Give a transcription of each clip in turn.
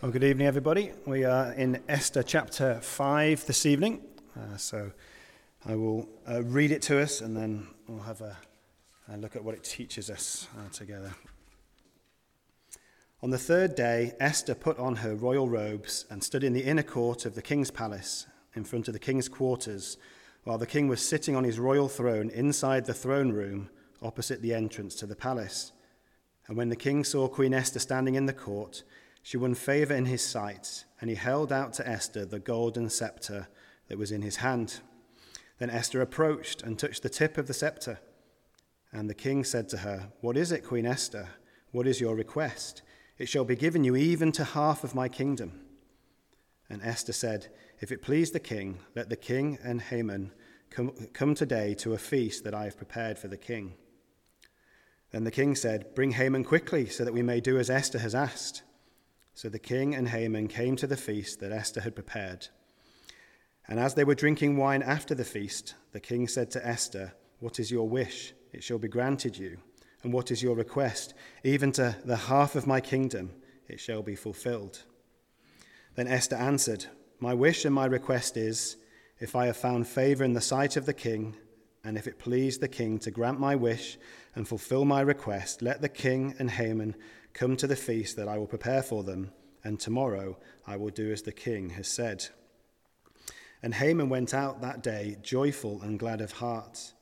Well, good evening, everybody. We are in Esther chapter 5 this evening. Uh, so I will uh, read it to us and then we'll have a, a look at what it teaches us uh, together. On the third day, Esther put on her royal robes and stood in the inner court of the king's palace in front of the king's quarters, while the king was sitting on his royal throne inside the throne room opposite the entrance to the palace. And when the king saw Queen Esther standing in the court, she won favor in his sight, and he held out to Esther the golden scepter that was in his hand. Then Esther approached and touched the tip of the scepter. And the king said to her, What is it, Queen Esther? What is your request? It shall be given you even to half of my kingdom. And Esther said, If it please the king, let the king and Haman come, come today to a feast that I have prepared for the king. Then the king said, Bring Haman quickly, so that we may do as Esther has asked. So the king and Haman came to the feast that Esther had prepared. And as they were drinking wine after the feast, the king said to Esther, What is your wish? It shall be granted you. And what is your request? Even to the half of my kingdom, it shall be fulfilled. Then Esther answered, My wish and my request is, if I have found favor in the sight of the king, and if it please the king to grant my wish and fulfill my request, let the king and Haman Come to the feast that I will prepare for them, and tomorrow I will do as the king has said. And Haman went out that day joyful and glad of heart.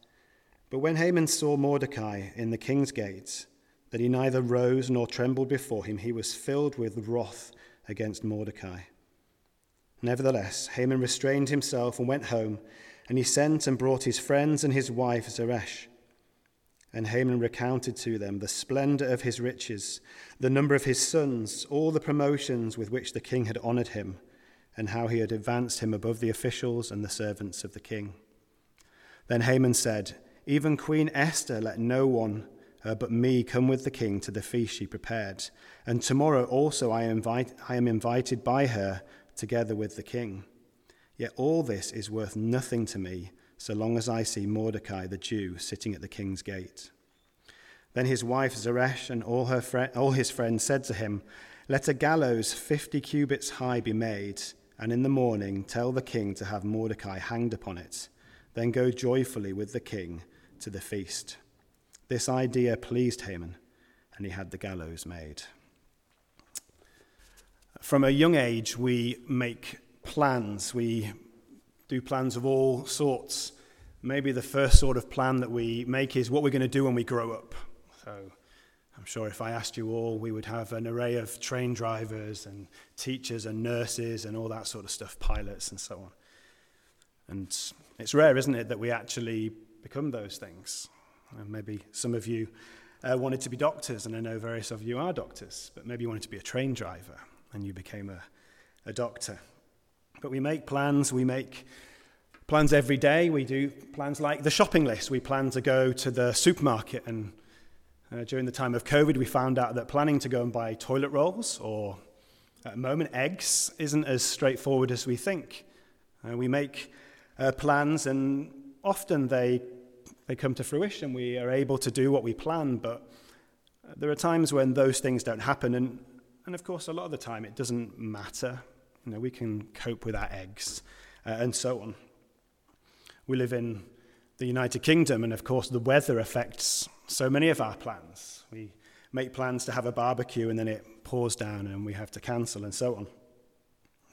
But when Haman saw Mordecai in the king's gate, that he neither rose nor trembled before him, he was filled with wrath against Mordecai. Nevertheless, Haman restrained himself and went home, and he sent and brought his friends and his wife Zeresh and Haman recounted to them the splendor of his riches, the number of his sons, all the promotions with which the king had honored him, and how he had advanced him above the officials and the servants of the king. Then Haman said, Even Queen Esther let no one uh, but me come with the king to the feast she prepared, and tomorrow also I, invite, I am invited by her together with the king. Yet all this is worth nothing to me so long as I see Mordecai the Jew sitting at the king's gate. Then his wife Zeresh and all, her all his friends said to him, Let a gallows fifty cubits high be made, and in the morning tell the king to have Mordecai hanged upon it. Then go joyfully with the king to the feast. This idea pleased Haman, and he had the gallows made. From a young age, we make plans. We do plans of all sorts. Maybe the first sort of plan that we make is what we're going to do when we grow up. So I'm sure if I asked you all, we would have an array of train drivers and teachers and nurses and all that sort of stuff, pilots and so on. And it's rare, isn't it, that we actually become those things. And maybe some of you uh, wanted to be doctors, and I know various of you are doctors, but maybe you wanted to be a train driver and you became a, a doctor. But we make plans, we make plans every day. We do plans like the shopping list. We plan to go to the supermarket. And uh, during the time of COVID, we found out that planning to go and buy toilet rolls or at the moment eggs isn't as straightforward as we think. Uh, we make uh, plans, and often they, they come to fruition. We are able to do what we plan, but there are times when those things don't happen. And, and of course, a lot of the time it doesn't matter you know, we can cope with our eggs uh, and so on. We live in the United Kingdom, and of course, the weather affects so many of our plans. We make plans to have a barbecue, and then it pours down, and we have to cancel, and so on.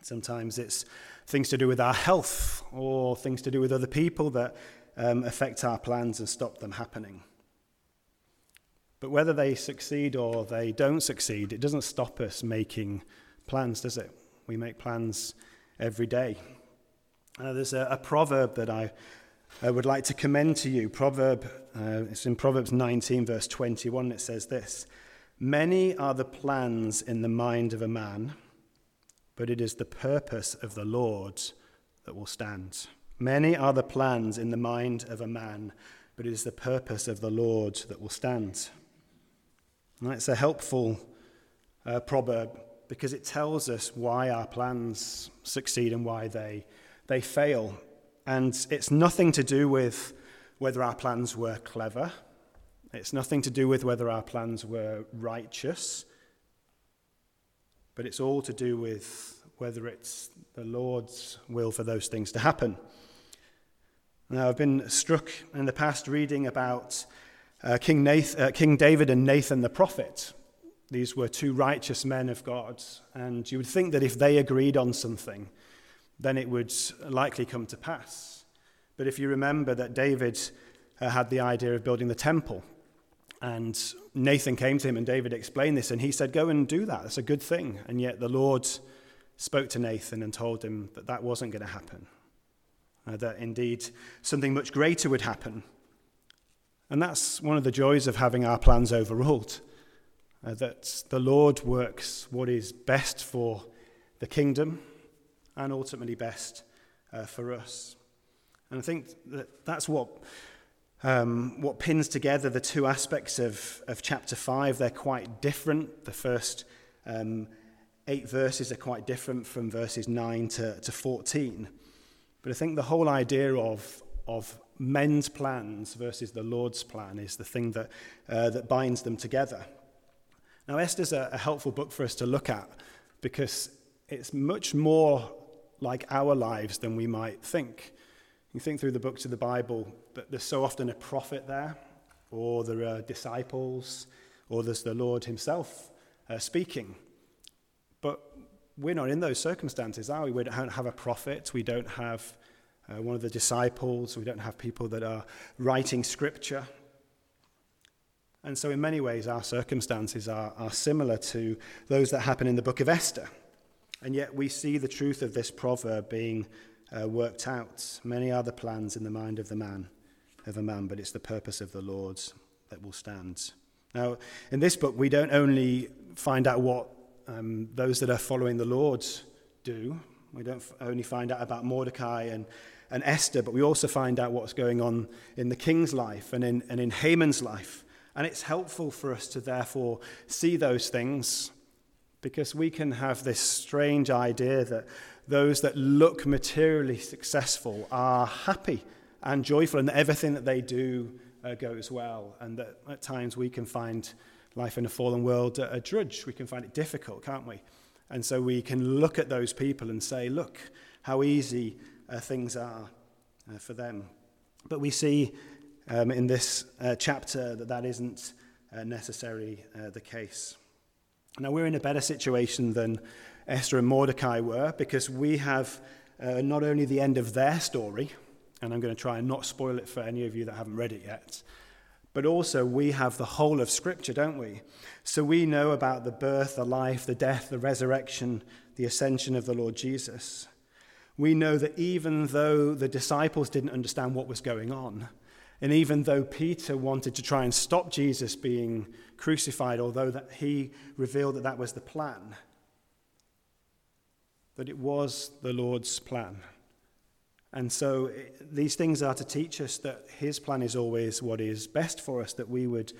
Sometimes it's things to do with our health or things to do with other people that um, affect our plans and stop them happening. But whether they succeed or they don't succeed, it doesn't stop us making plans, does it? We make plans every day. Uh, there's a, a, proverb that I uh, would like to commend to you. Proverb, uh, it's in Proverbs 19, verse 21. It says this Many are the plans in the mind of a man, but it is the purpose of the Lord that will stand. Many are the plans in the mind of a man, but it is the purpose of the Lord that will stand. And it's a helpful uh, proverb because it tells us why our plans succeed and why they, they fail. And it's nothing to do with whether our plans were clever, it's nothing to do with whether our plans were righteous. but it's all to do with whether it's the Lord's will for those things to happen. Now, I've been struck in the past reading about uh, King, Nathan, uh, King David and Nathan the prophet. These were two righteous men of God, and you would think that if they agreed on something, then it would likely come to pass. But if you remember that David uh, had the idea of building the temple, and Nathan came to him and David explained this, and he said, Go and do that. That's a good thing. And yet the Lord spoke to Nathan and told him that that wasn't going to happen, uh, that indeed something much greater would happen. And that's one of the joys of having our plans overruled, uh, that the Lord works what is best for the kingdom and ultimately best uh, for us. And I think that that's what um, what pins together the two aspects of, of chapter 5. They're quite different. The first um, eight verses are quite different from verses 9 to, to 14. But I think the whole idea of, of men's plans versus the Lord's plan is the thing that, uh, that binds them together. Now, Esther's a, a helpful book for us to look at because it's much more like our lives than we might think. You think through the books of the Bible, but there's so often a prophet there, or there are disciples, or there's the Lord Himself uh, speaking. But we're not in those circumstances, are we? We don't have a prophet, we don't have uh, one of the disciples, we don't have people that are writing scripture. And so, in many ways, our circumstances are, are similar to those that happen in the book of Esther. And yet, we see the truth of this proverb being uh, worked out. Many are the plans in the mind of the man, of a man, but it's the purpose of the Lord that will stand. Now, in this book, we don't only find out what um, those that are following the Lord do. We don't only find out about Mordecai and, and Esther, but we also find out what's going on in the king's life and in, and in Haman's life. And it's helpful for us to therefore see those things because we can have this strange idea that those that look materially successful are happy and joyful, and everything that they do uh, goes well. And that at times we can find life in a fallen world a drudge. We can find it difficult, can't we? And so we can look at those people and say, look how easy uh, things are uh, for them. But we see um, in this uh, chapter that that isn't uh, necessarily uh, the case. Now, we're in a better situation than Esther and Mordecai were, because we have uh, not only the end of their story, and I'm going to try and not spoil it for any of you that haven't read it yet, but also we have the whole of Scripture, don't we? So we know about the birth, the life, the death, the resurrection, the ascension of the Lord Jesus. We know that even though the disciples didn't understand what was going on, and even though Peter wanted to try and stop Jesus being crucified, although that he revealed that that was the plan, that it was the Lord's plan. And so these things are to teach us that His plan is always what is best for us, that we would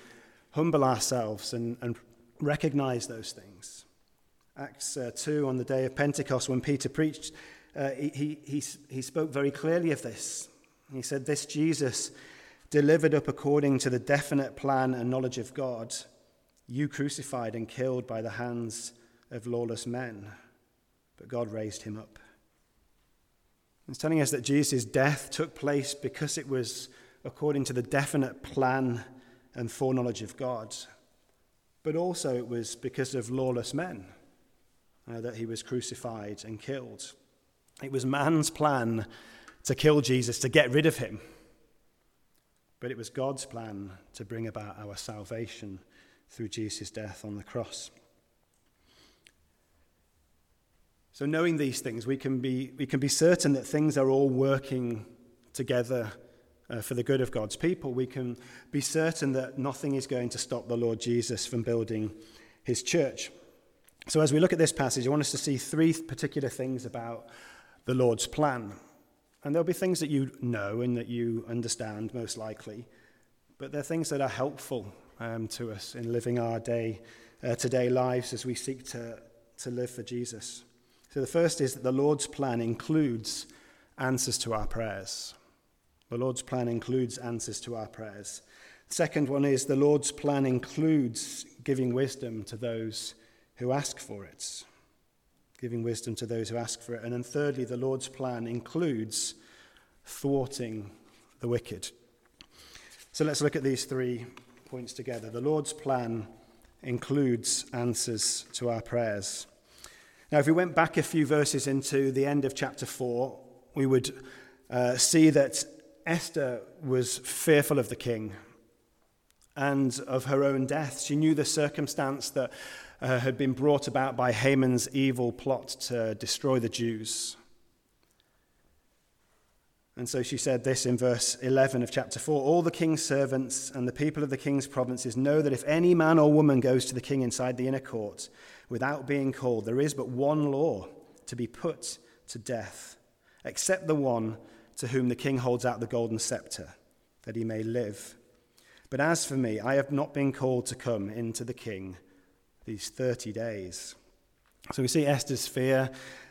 humble ourselves and, and recognize those things. Acts uh, 2, on the day of Pentecost, when Peter preached, uh, he, he, he spoke very clearly of this. He said, This Jesus, delivered up according to the definite plan and knowledge of God, you crucified and killed by the hands of lawless men but God raised him up. It's telling us that Jesus' death took place because it was according to the definite plan and foreknowledge of God, but also it was because of lawless men uh, that he was crucified and killed. It was man's plan to kill Jesus, to get rid of him, but it was God's plan to bring about our salvation through Jesus' death on the cross. So, knowing these things, we can be, we can be certain that things are all working together uh, for the good of God's people. We can be certain that nothing is going to stop the Lord Jesus from building his church. So, as we look at this passage, I want us to see three particular things about the Lord's plan. And there'll be things that you know and that you understand, most likely, but they're things that are helpful um, to us in living our day uh, to day lives as we seek to, to live for Jesus. So the first is that the Lord's plan includes answers to our prayers. The Lord's plan includes answers to our prayers. Second one is the Lord's plan includes giving wisdom to those who ask for it. Giving wisdom to those who ask for it. And then, thirdly, the Lord's plan includes thwarting the wicked. So let's look at these three points together. The Lord's plan includes answers to our prayers. Now, if we went back a few verses into the end of chapter 4, we would uh, see that Esther was fearful of the king and of her own death. She knew the circumstance that uh, had been brought about by Haman's evil plot to destroy the Jews. And so she said this in verse 11 of chapter 4 All the king's servants and the people of the king's provinces know that if any man or woman goes to the king inside the inner court without being called, there is but one law to be put to death, except the one to whom the king holds out the golden scepter, that he may live. But as for me, I have not been called to come into the king these 30 days. So we see Esther's fear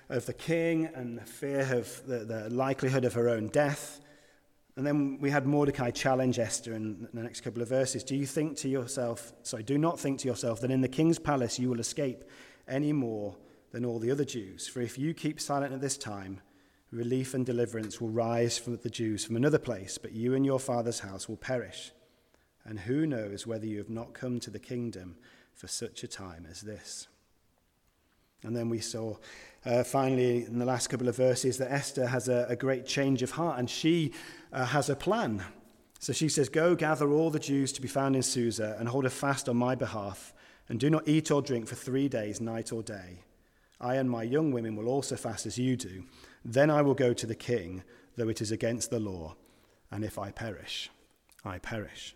of the king and the fear of the, the likelihood of her own death. And then we had Mordecai challenge Esther in the next couple of verses. Do you think to yourself, sorry, do not think to yourself that in the king's palace you will escape any more than all the other Jews? For if you keep silent at this time, relief and deliverance will rise from the Jews from another place, but you and your father's house will perish. And who knows whether you have not come to the kingdom for such a time as this? And then we saw uh, finally in the last couple of verses that Esther has a, a great change of heart and she uh, has a plan. So she says, Go gather all the Jews to be found in Susa and hold a fast on my behalf, and do not eat or drink for three days, night or day. I and my young women will also fast as you do. Then I will go to the king, though it is against the law, and if I perish, I perish.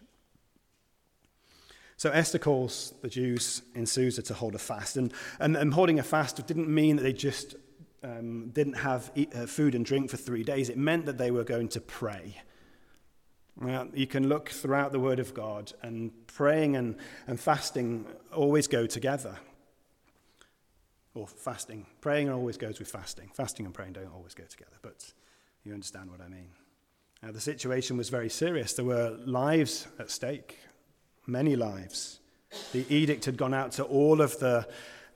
So Esther calls the Jews in Susa to hold a fast. And, and, and holding a fast didn't mean that they just um, didn't have eat, uh, food and drink for three days. It meant that they were going to pray. Now, you can look throughout the Word of God, and praying and, and fasting always go together. Or fasting. Praying always goes with fasting. Fasting and praying don't always go together, but you understand what I mean. Now, the situation was very serious. There were lives at stake many lives. The edict had gone out to all of the,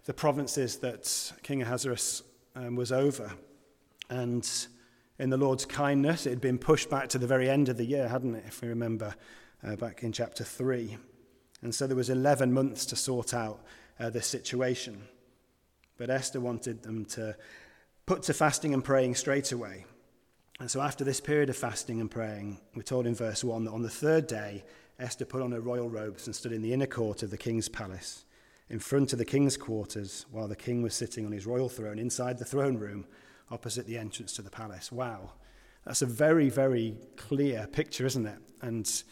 the provinces that King Ahasuerus um, was over. And in the Lord's kindness, it had been pushed back to the very end of the year, hadn't it, if we remember uh, back in chapter 3. And so there was 11 months to sort out uh, this situation. But Esther wanted them to put to fasting and praying straight away. And so after this period of fasting and praying, we're told in verse 1 that on the third day, Esther put on her royal robes and stood in the inner court of the king's palace, in front of the king's quarters, while the king was sitting on his royal throne inside the throne room opposite the entrance to the palace. Wow. That's a very, very clear picture, isn't it? And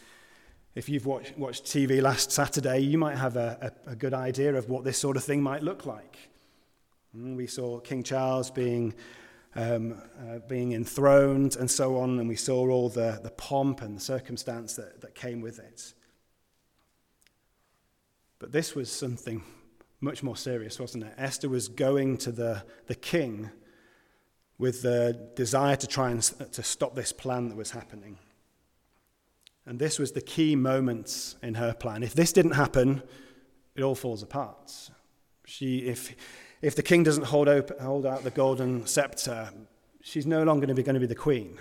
if you've watched, watched TV last Saturday, you might have a, a, a good idea of what this sort of thing might look like. Mm, we saw King Charles being um, uh, being enthroned and so on, and we saw all the, the pomp and the circumstance that, that came with it. But this was something much more serious, wasn't it? Esther was going to the, the king with the desire to try and to stop this plan that was happening. And this was the key moment in her plan. If this didn't happen, it all falls apart. She, if, if the king doesn't hold, open, hold out the golden scepter, she's no longer going to be, going to be the queen.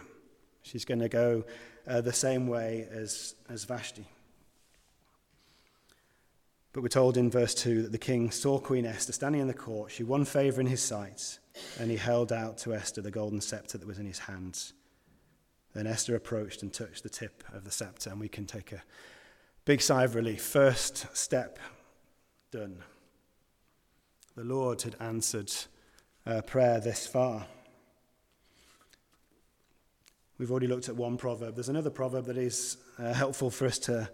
She's going to go uh, the same way as, as Vashti. But we're told in verse 2 that the king saw Queen Esther standing in the court. She won favor in his sight, and he held out to Esther the golden scepter that was in his hands. Then Esther approached and touched the tip of the scepter, and we can take a big sigh of relief. First step done the Lord had answered uh, prayer this far. We've already looked at one proverb. There's another proverb that is uh, helpful for us to,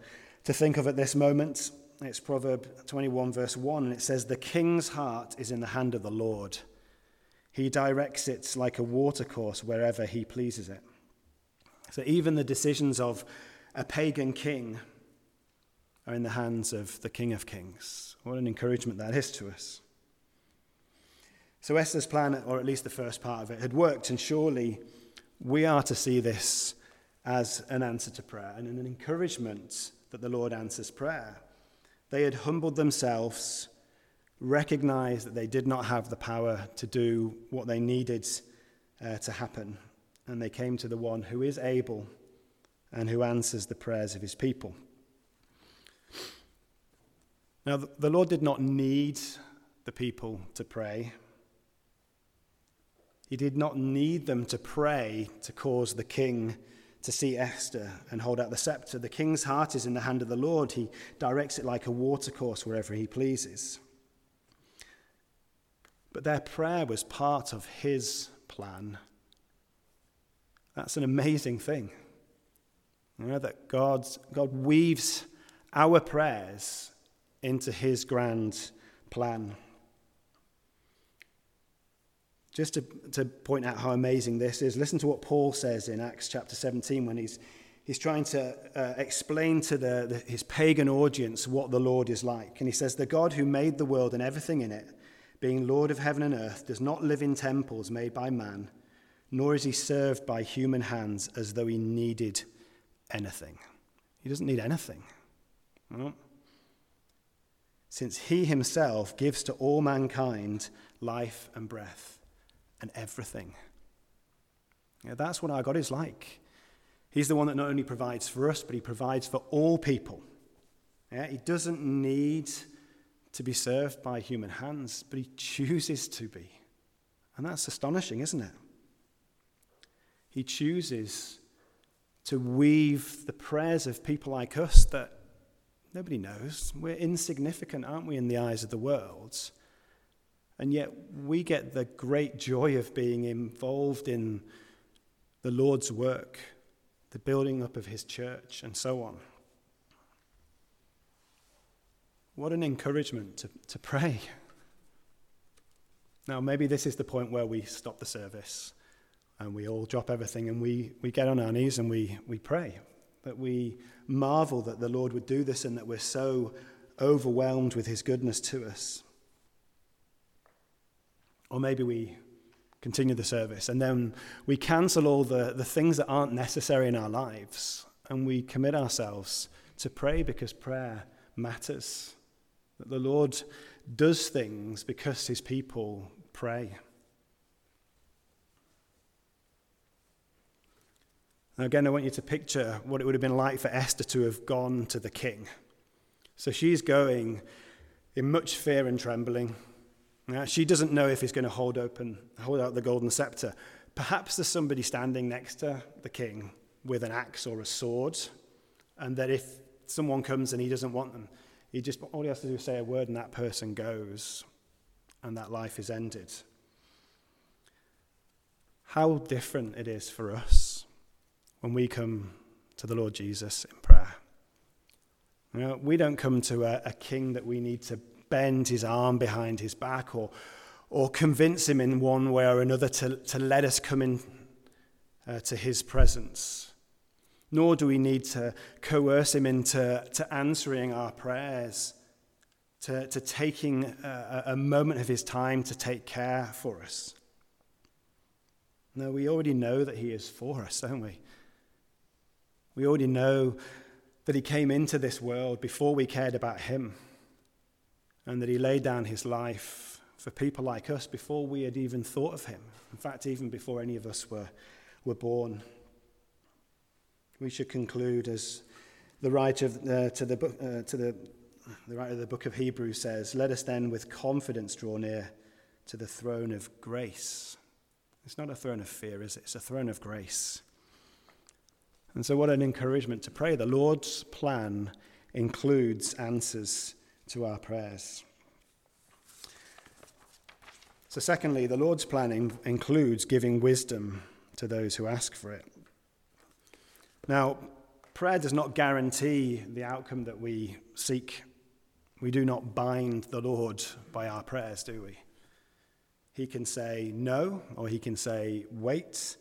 to think of at this moment. It's Proverb 21, verse 1, and it says, The king's heart is in the hand of the Lord. He directs it like a watercourse wherever he pleases it. So even the decisions of a pagan king are in the hands of the King of Kings. What an encouragement that is to us. So Esther's plan, or at least the first part of it, had worked, and surely we are to see this as an answer to prayer and an encouragement that the Lord answers prayer. They had humbled themselves recognized that they did not have the power to do what they needed uh, to happen. And they came to the one who is able and who answers the prayers of his people. Now, the Lord did not need the people to pray. He did not need them to pray to cause the king to see Esther and hold out the scepter. The king's heart is in the hand of the Lord. He directs it like a watercourse wherever he pleases. But their prayer was part of his plan. That's an amazing thing. You know, that God, God weaves our prayers into his grand plan. Just to, to point out how amazing this is, listen to what Paul says in Acts chapter 17 when he's, he's trying to uh, explain to the, the, his pagan audience what the Lord is like. And he says, The God who made the world and everything in it, being Lord of heaven and earth, does not live in temples made by man, nor is he served by human hands as though he needed anything. He doesn't need anything. Since he himself gives to all mankind life and breath and everything. Yeah, that's what our God is like. He's the one that not only provides for us, but he provides for all people. Yeah, he doesn't need to be served by human hands, but he chooses to be. And that's astonishing, isn't it? He chooses to weave the prayers of people like us that nobody knows. We're insignificant, aren't we, in the eyes of the world? And yet we get the great joy of being involved in the Lord's work, the building up of his church, and so on. What an encouragement to, to pray. Now, maybe this is the point where we stop the service and we all drop everything and we, we get on our knees and we, we pray. That we marvel that the Lord would do this and that we're so overwhelmed with his goodness to us. Or maybe we continue the service and then we cancel all the, the things that aren't necessary in our lives and we commit ourselves to pray because prayer matters. That the Lord does things because his people pray. Now, again, I want you to picture what it would have been like for Esther to have gone to the king. So she's going in much fear and trembling. Uh, she doesn't know if he's going to hold open, hold out the golden scepter. Perhaps there's somebody standing next to the king with an axe or a sword, and that if someone comes and he doesn't want them, he just all he has to do is say a word, and that person goes, and that life is ended. How different it is for us when we come to the Lord Jesus in prayer. You know, we don't come to a, a king that we need to bend his arm behind his back or, or convince him in one way or another to, to let us come in uh, to his presence. Nor do we need to coerce him into to answering our prayers, to, to taking a, a moment of his time to take care for us. No, we already know that he is for us, don't we? We already know that he came into this world before we cared about him and that he laid down his life for people like us before we had even thought of him. In fact, even before any of us were, were born. We should conclude as the writer of, uh, to, the, uh, to the, the writer of the book of Hebrews says, Let us then with confidence draw near to the throne of grace. It's not a throne of fear, is it? It's a throne of grace. And so, what an encouragement to pray. The Lord's plan includes answers to our prayers. So, secondly, the Lord's plan includes giving wisdom to those who ask for it. Now, prayer does not guarantee the outcome that we seek. We do not bind the Lord by our prayers, do we? He can say no, or he can say wait,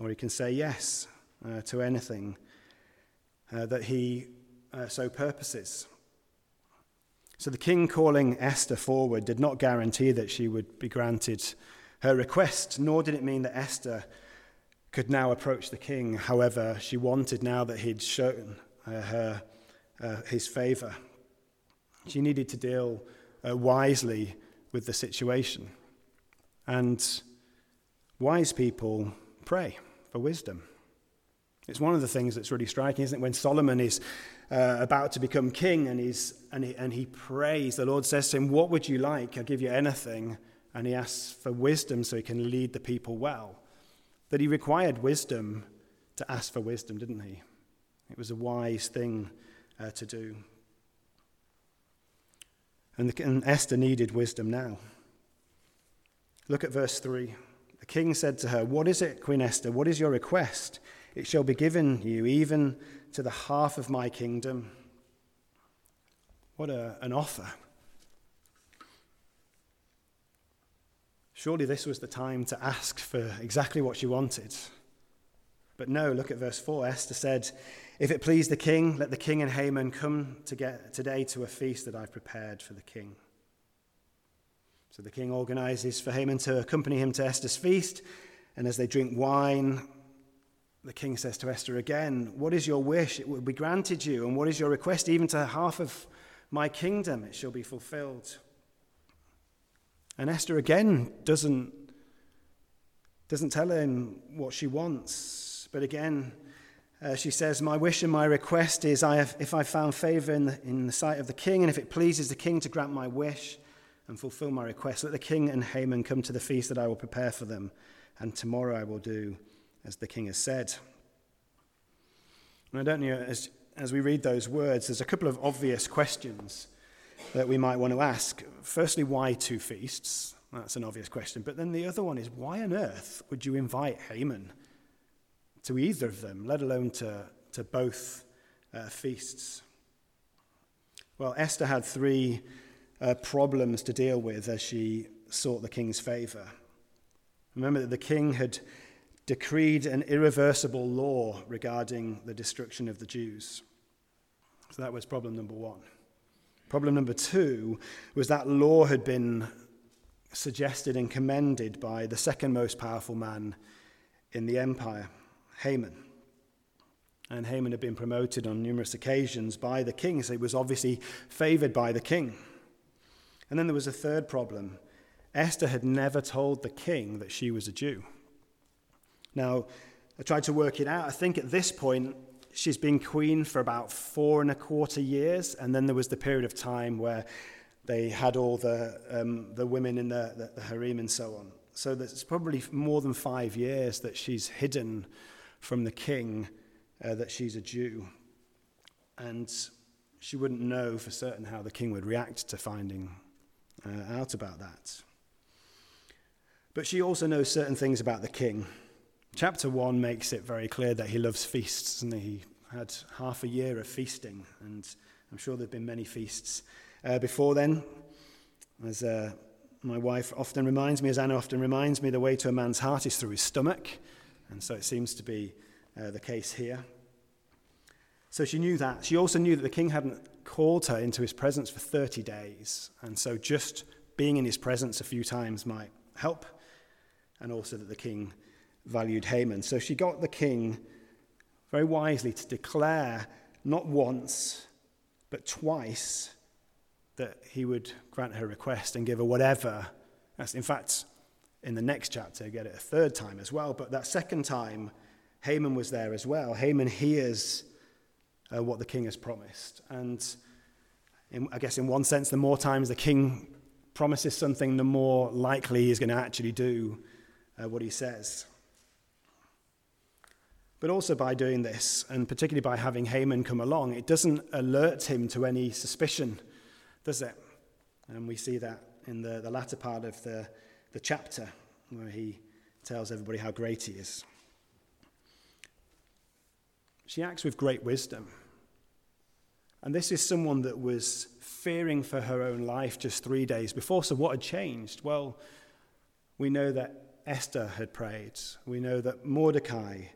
or he can say yes uh, to anything uh, that he uh, so purposes. So the king calling Esther forward did not guarantee that she would be granted her request, nor did it mean that Esther could now approach the king however she wanted now that he'd shown uh, her uh, his favor. She needed to deal uh, wisely with the situation. And wise people pray for wisdom. It's one of the things that's really striking, isn't it? When Solomon is uh, about to become king and, he's, and, he, and he prays, the Lord says to him, What would you like? I'll give you anything. And he asks for wisdom so he can lead the people well. That he required wisdom to ask for wisdom, didn't he? It was a wise thing uh, to do. And, the, and Esther needed wisdom now. Look at verse 3. The king said to her, What is it, Queen Esther? What is your request? It shall be given you, even to the half of my kingdom. What a, an offer. Surely this was the time to ask for exactly what she wanted. But no, look at verse 4. Esther said, If it please the king, let the king and Haman come to get, today to a feast that I've prepared for the king. So the king organizes for Haman to accompany him to Esther's feast. And as they drink wine, the king says to Esther again, What is your wish? It will be granted you. And what is your request? Even to half of my kingdom, it shall be fulfilled. And Esther again doesn't, doesn't tell him what she wants. But again, uh, she says, My wish and my request is I have, if I found favor in the, in the sight of the king, and if it pleases the king to grant my wish, and fulfill my request. Let the king and Haman come to the feast that I will prepare for them, and tomorrow I will do as the king has said. And I don't know, as, as we read those words, there's a couple of obvious questions that we might want to ask. Firstly, why two feasts? That's an obvious question. But then the other one is, why on earth would you invite Haman to either of them, let alone to, to both uh, feasts? Well, Esther had three uh, problems to deal with as she sought the king's favor. Remember that the king had decreed an irreversible law regarding the destruction of the Jews. So that was problem number one. Problem number two was that law had been suggested and commended by the second most powerful man in the empire, Haman. And Haman had been promoted on numerous occasions by the king, so he was obviously favored by the king. And then there was a third problem. Esther had never told the king that she was a Jew. Now, I tried to work it out. I think at this point, she's been queen for about four and a quarter years, and then there was the period of time where they had all the, um, the women in the, the, the harem and so on. So it's probably more than five years that she's hidden from the king uh, that she's a Jew. And she wouldn't know for certain how the king would react to finding uh, out about that. But she also knows certain things about the king. Chapter 1 makes it very clear that he loves feasts, and he had half a year of feasting, and I'm sure there have been many feasts uh, before then. As uh, my wife often reminds me, as Anna often reminds me, the way to a man's heart is through his stomach, and so it seems to be uh, the case here. So she knew that. She also knew that the king hadn't called her into his presence for 30 days. And so just being in his presence a few times might help. And also that the king valued Haman. So she got the king very wisely to declare not once, but twice that he would grant her request and give her whatever. In fact, in the next chapter, get it a third time as well. But that second time, Haman was there as well. Haman hears uh, what the king has promised. And in, I guess in one sense, the more times the king promises something, the more likely he's going to actually do uh, what he says. But also by doing this, and particularly by having Haman come along, it doesn't alert him to any suspicion, does it? And we see that in the, the latter part of the, the chapter where he tells everybody how great he is. She acts with great wisdom. And this is someone that was fearing for her own life just three days before. So, what had changed? Well, we know that Esther had prayed. We know that Mordecai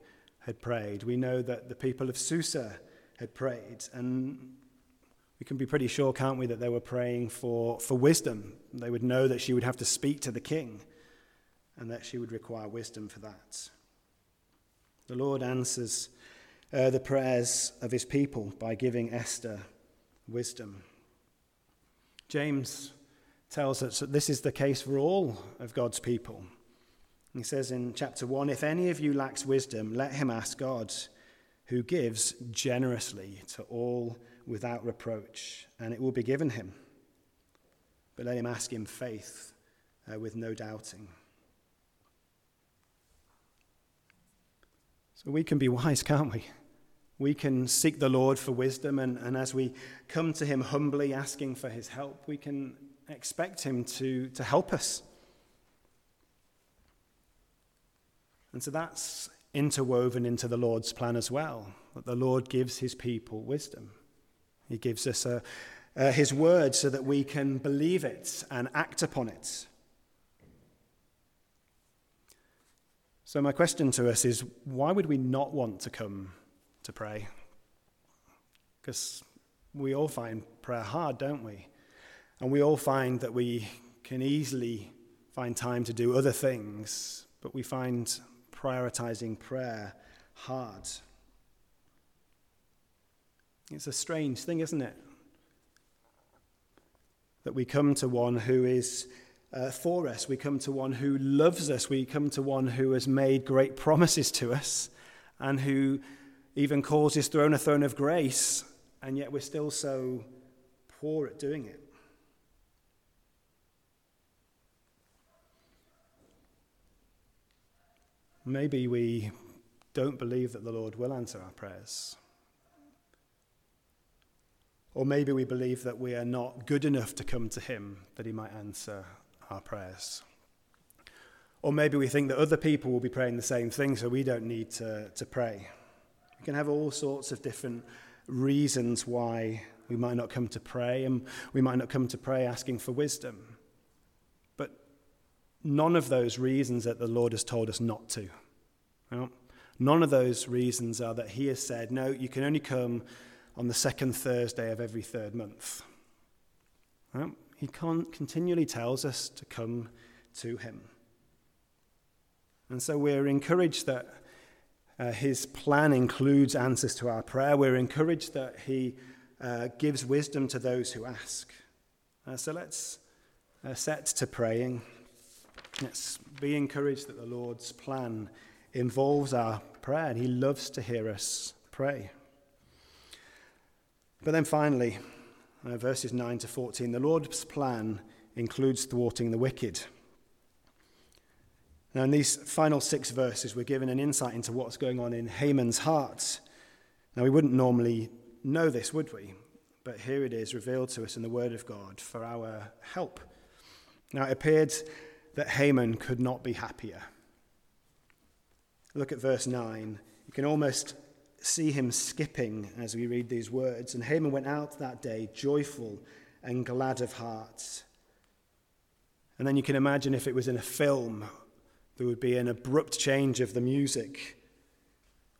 had prayed. We know that the people of Susa had prayed. And we can be pretty sure, can't we, that they were praying for, for wisdom. They would know that she would have to speak to the king and that she would require wisdom for that. The Lord answers uh, the prayers of his people by giving Esther wisdom. James tells us that this is the case for all of God's people. He says in chapter 1 If any of you lacks wisdom, let him ask God, who gives generously to all without reproach, and it will be given him. But let him ask in faith uh, with no doubting. So we can be wise, can't we? We can seek the Lord for wisdom, and, and as we come to him humbly asking for his help, we can expect Him to, to help us. And so that's interwoven into the Lord's plan as well, that the Lord gives His people wisdom. He gives us a, uh, His word so that we can believe it and act upon it. So, my question to us is why would we not want to come to pray? Because we all find prayer hard, don't we? And we all find that we can easily find time to do other things, but we find prioritizing prayer hard. It's a strange thing, isn't it? That we come to one who is uh, for us, we come to one who loves us, we come to one who has made great promises to us, and who even calls his throne a throne of grace, and yet we're still so poor at doing it. Maybe we don't believe that the Lord will answer our prayers. Or maybe we believe that we are not good enough to come to Him that He might answer our prayers. Or maybe we think that other people will be praying the same thing, so we don't need to, to pray. We can have all sorts of different reasons why we might not come to pray, and we might not come to pray asking for wisdom. None of those reasons that the Lord has told us not to. none of those reasons are that He has said, no, you can only come on the second Thursday of every third month. He continually tells us to come to Him. And so we're encouraged that uh, His plan includes answers to our prayer. We're encouraged that He uh, gives wisdom to those who ask. Uh, so let's uh, set to praying. Let's be encouraged that the Lord's plan involves our prayer, and He loves to hear us pray. But then finally, uh, verses 9 to 14, the Lord's plan includes thwarting the wicked. Now, in these final six verses, we're given an insight into what's going on in Haman's heart. Now, we wouldn't normally know this, would we? But here it is revealed to us in the Word of God for our help. Now, it appeared that Haman could not be happier. Look at verse 9. You can almost see him skipping as we read these words. And Haman went out that day joyful and glad of heart. And then you can imagine if it was in a film, there would be an abrupt change of the music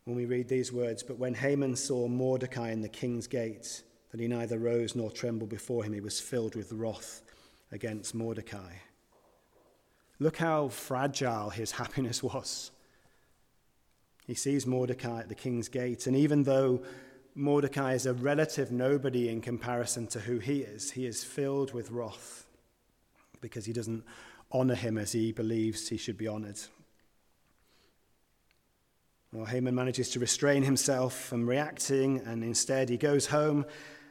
when we read these words. But when Haman saw Mordecai in the king's gate, that he neither rose nor trembled before him, he was filled with wrath against Mordecai. Look how fragile his happiness was. He sees Mordecai at the king's gate, and even though Mordecai is a relative nobody in comparison to who he is, he is filled with wrath because he doesn't honor him as he believes he should be honored. Well, Haman manages to restrain himself from reacting, and instead he goes home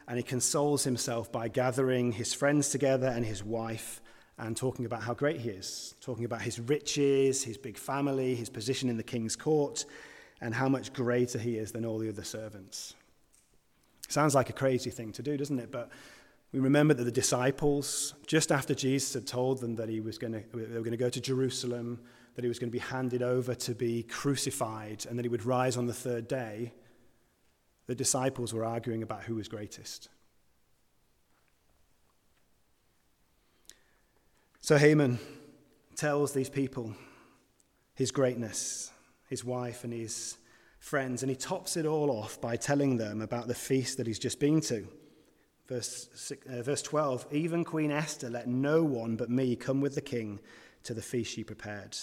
and he consoles himself by gathering his friends together and his wife and talking about how great he is, talking about his riches, his big family, his position in the king's court, and how much greater he is than all the other servants. Sounds like a crazy thing to do, doesn't it? But we remember that the disciples, just after Jesus had told them that he was going to, they were going to go to Jerusalem, that he was going to be handed over to be crucified, and that he would rise on the third day, the disciples were arguing about who was greatest. So Haman tells these people his greatness, his wife, and his friends, and he tops it all off by telling them about the feast that he's just been to. Verse, six, uh, verse 12 Even Queen Esther let no one but me come with the king to the feast she prepared.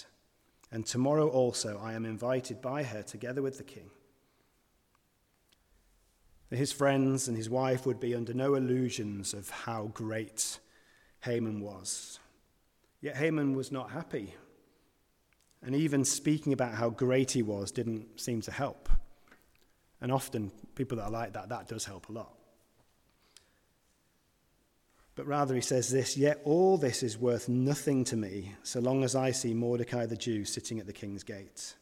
And tomorrow also I am invited by her together with the king. His friends and his wife would be under no illusions of how great Haman was. Yet Haman was not happy. And even speaking about how great he was didn't seem to help. And often, people that are like that, that does help a lot. But rather, he says this Yet all this is worth nothing to me so long as I see Mordecai the Jew sitting at the king's gate.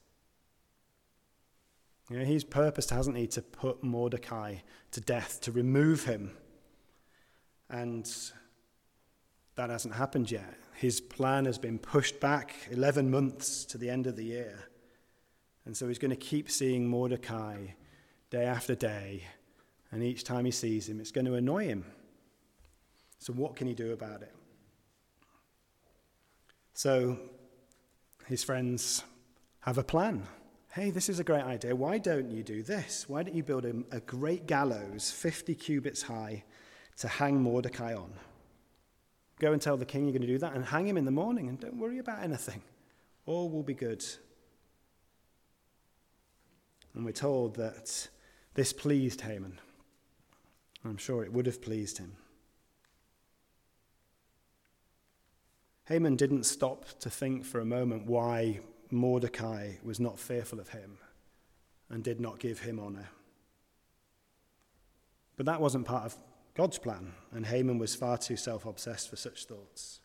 You know, his purpose hasn't he to put Mordecai to death, to remove him. And that hasn't happened yet. His plan has been pushed back 11 months to the end of the year. And so he's going to keep seeing Mordecai day after day. And each time he sees him, it's going to annoy him. So, what can he do about it? So, his friends have a plan hey, this is a great idea. Why don't you do this? Why don't you build a, a great gallows 50 cubits high to hang Mordecai on? Go and tell the king you're going to do that and hang him in the morning and don't worry about anything. All will be good. And we're told that this pleased Haman. I'm sure it would have pleased him. Haman didn't stop to think for a moment why Mordecai was not fearful of him and did not give him honor. But that wasn't part of God's plan, and Haman was far too self obsessed for such thoughts.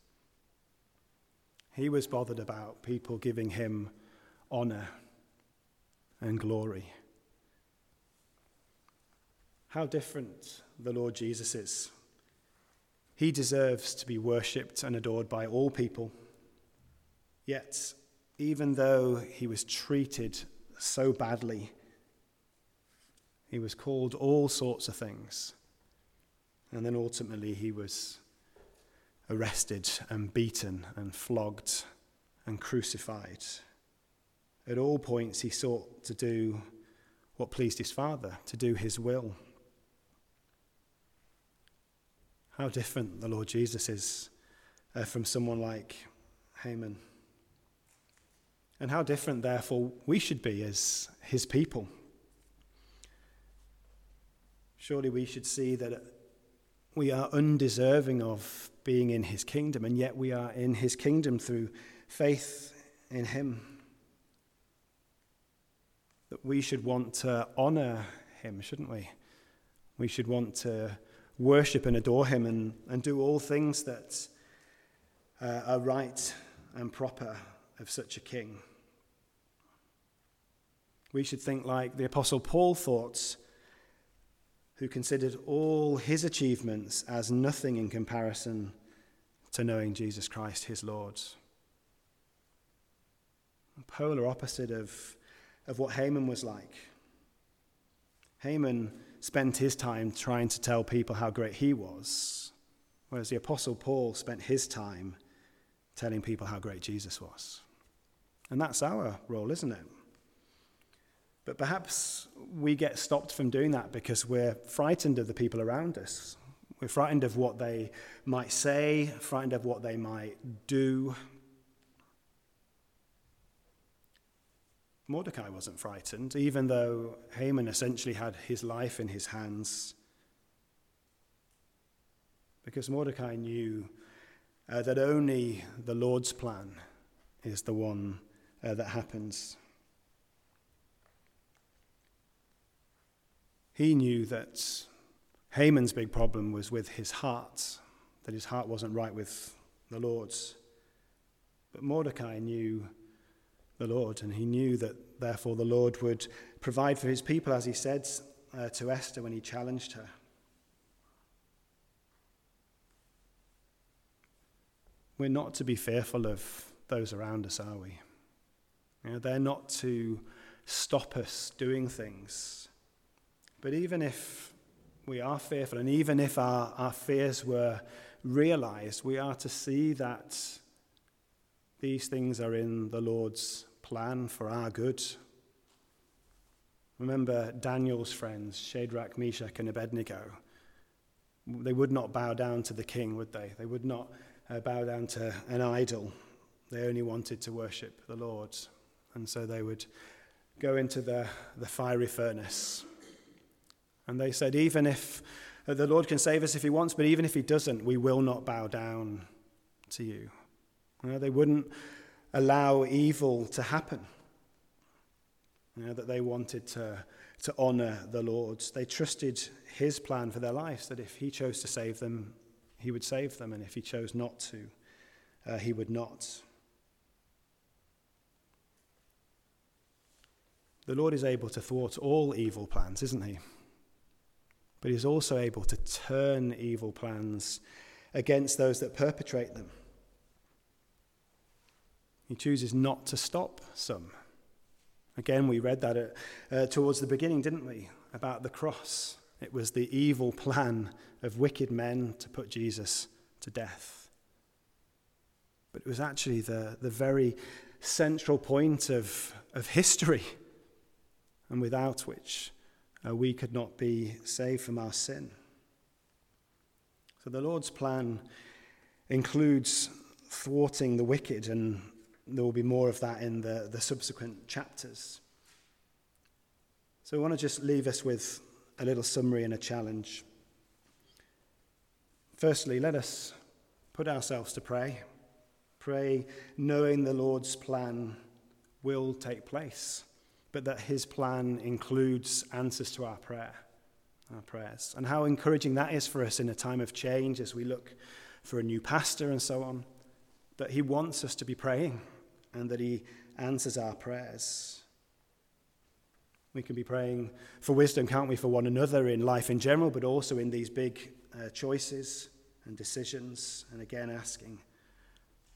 He was bothered about people giving him honor and glory. How different the Lord Jesus is. He deserves to be worshipped and adored by all people. Yet even though he was treated so badly, he was called all sorts of things. And then ultimately, he was arrested and beaten and flogged and crucified. At all points, he sought to do what pleased his Father, to do his will. How different the Lord Jesus is uh, from someone like Haman. And how different, therefore, we should be as his people. Surely we should see that we are undeserving of being in his kingdom, and yet we are in his kingdom through faith in him. That we should want to honor him, shouldn't we? We should want to worship and adore him and, and do all things that uh, are right and proper of such a king. We should think like the Apostle Paul thought, who considered all his achievements as nothing in comparison to knowing Jesus Christ, his Lord. Polar opposite of, of what Haman was like. Haman spent his time trying to tell people how great he was, whereas the Apostle Paul spent his time telling people how great Jesus was. And that's our role, isn't it? But perhaps we get stopped from doing that because we're frightened of the people around us. We're frightened of what they might say, frightened of what they might do. Mordecai wasn't frightened, even though Haman essentially had his life in his hands. Because Mordecai knew uh, that only the Lord's plan is the one uh, that happens. He knew that Haman's big problem was with his heart, that his heart wasn't right with the Lord's. But Mordecai knew the Lord, and he knew that therefore the Lord would provide for his people, as he said uh, to Esther when he challenged her. We're not to be fearful of those around us, are we? You know, they're not to stop us doing things but even if we are fearful, and even if our, our fears were realized, we are to see that these things are in the Lord's plan for our good. Remember Daniel's friends, Shadrach, Meshach, and Abednego. They would not bow down to the king, would they? They would not uh, bow down to an idol. They only wanted to worship the Lord. And so they would go into the, the fiery furnace and they said, even if the Lord can save us if He wants, but even if He doesn't, we will not bow down to you. you know, they wouldn't allow evil to happen. You know, that they wanted to, to honor the Lord. They trusted His plan for their lives, that if He chose to save them, He would save them, and if He chose not to, uh, He would not. The Lord is able to thwart all evil plans, isn't He? But He's also able to turn evil plans against those that perpetrate them. He chooses not to stop some. Again, we read that at, uh, towards the beginning, didn't we? About the cross. It was the evil plan of wicked men to put Jesus to death. But it was actually the, the very central point of, of history and without which uh, we could not be saved from our sin. So the Lord's plan includes thwarting the wicked, and there will be more of that in the, the subsequent chapters. So I want to just leave us with a little summary and a challenge. Firstly, let us put ourselves to pray. Pray knowing the Lord's plan will take place but that his plan includes answers to our prayer, our prayers. And how encouraging that is for us in a time of change as we look for a new pastor and so on, that he wants us to be praying and that he answers our prayers. We can be praying for wisdom, can't we, for one another in life in general, but also in these big uh, choices and decisions, and again asking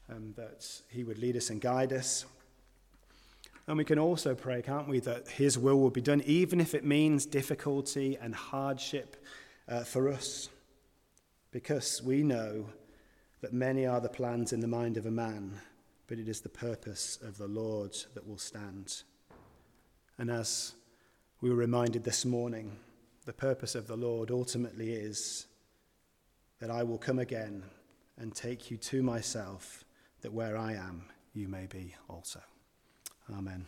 um, that He would lead us and guide us. And we can also pray, can't we, that His will will be done, even if it means difficulty and hardship uh, for us. Because we know that many are the plans in the mind of a man, but it is the purpose of the Lord that will stand. And as we were reminded this morning, the purpose of the Lord ultimately is that I will come again and take you to myself, that where I am, you may be also. Amen.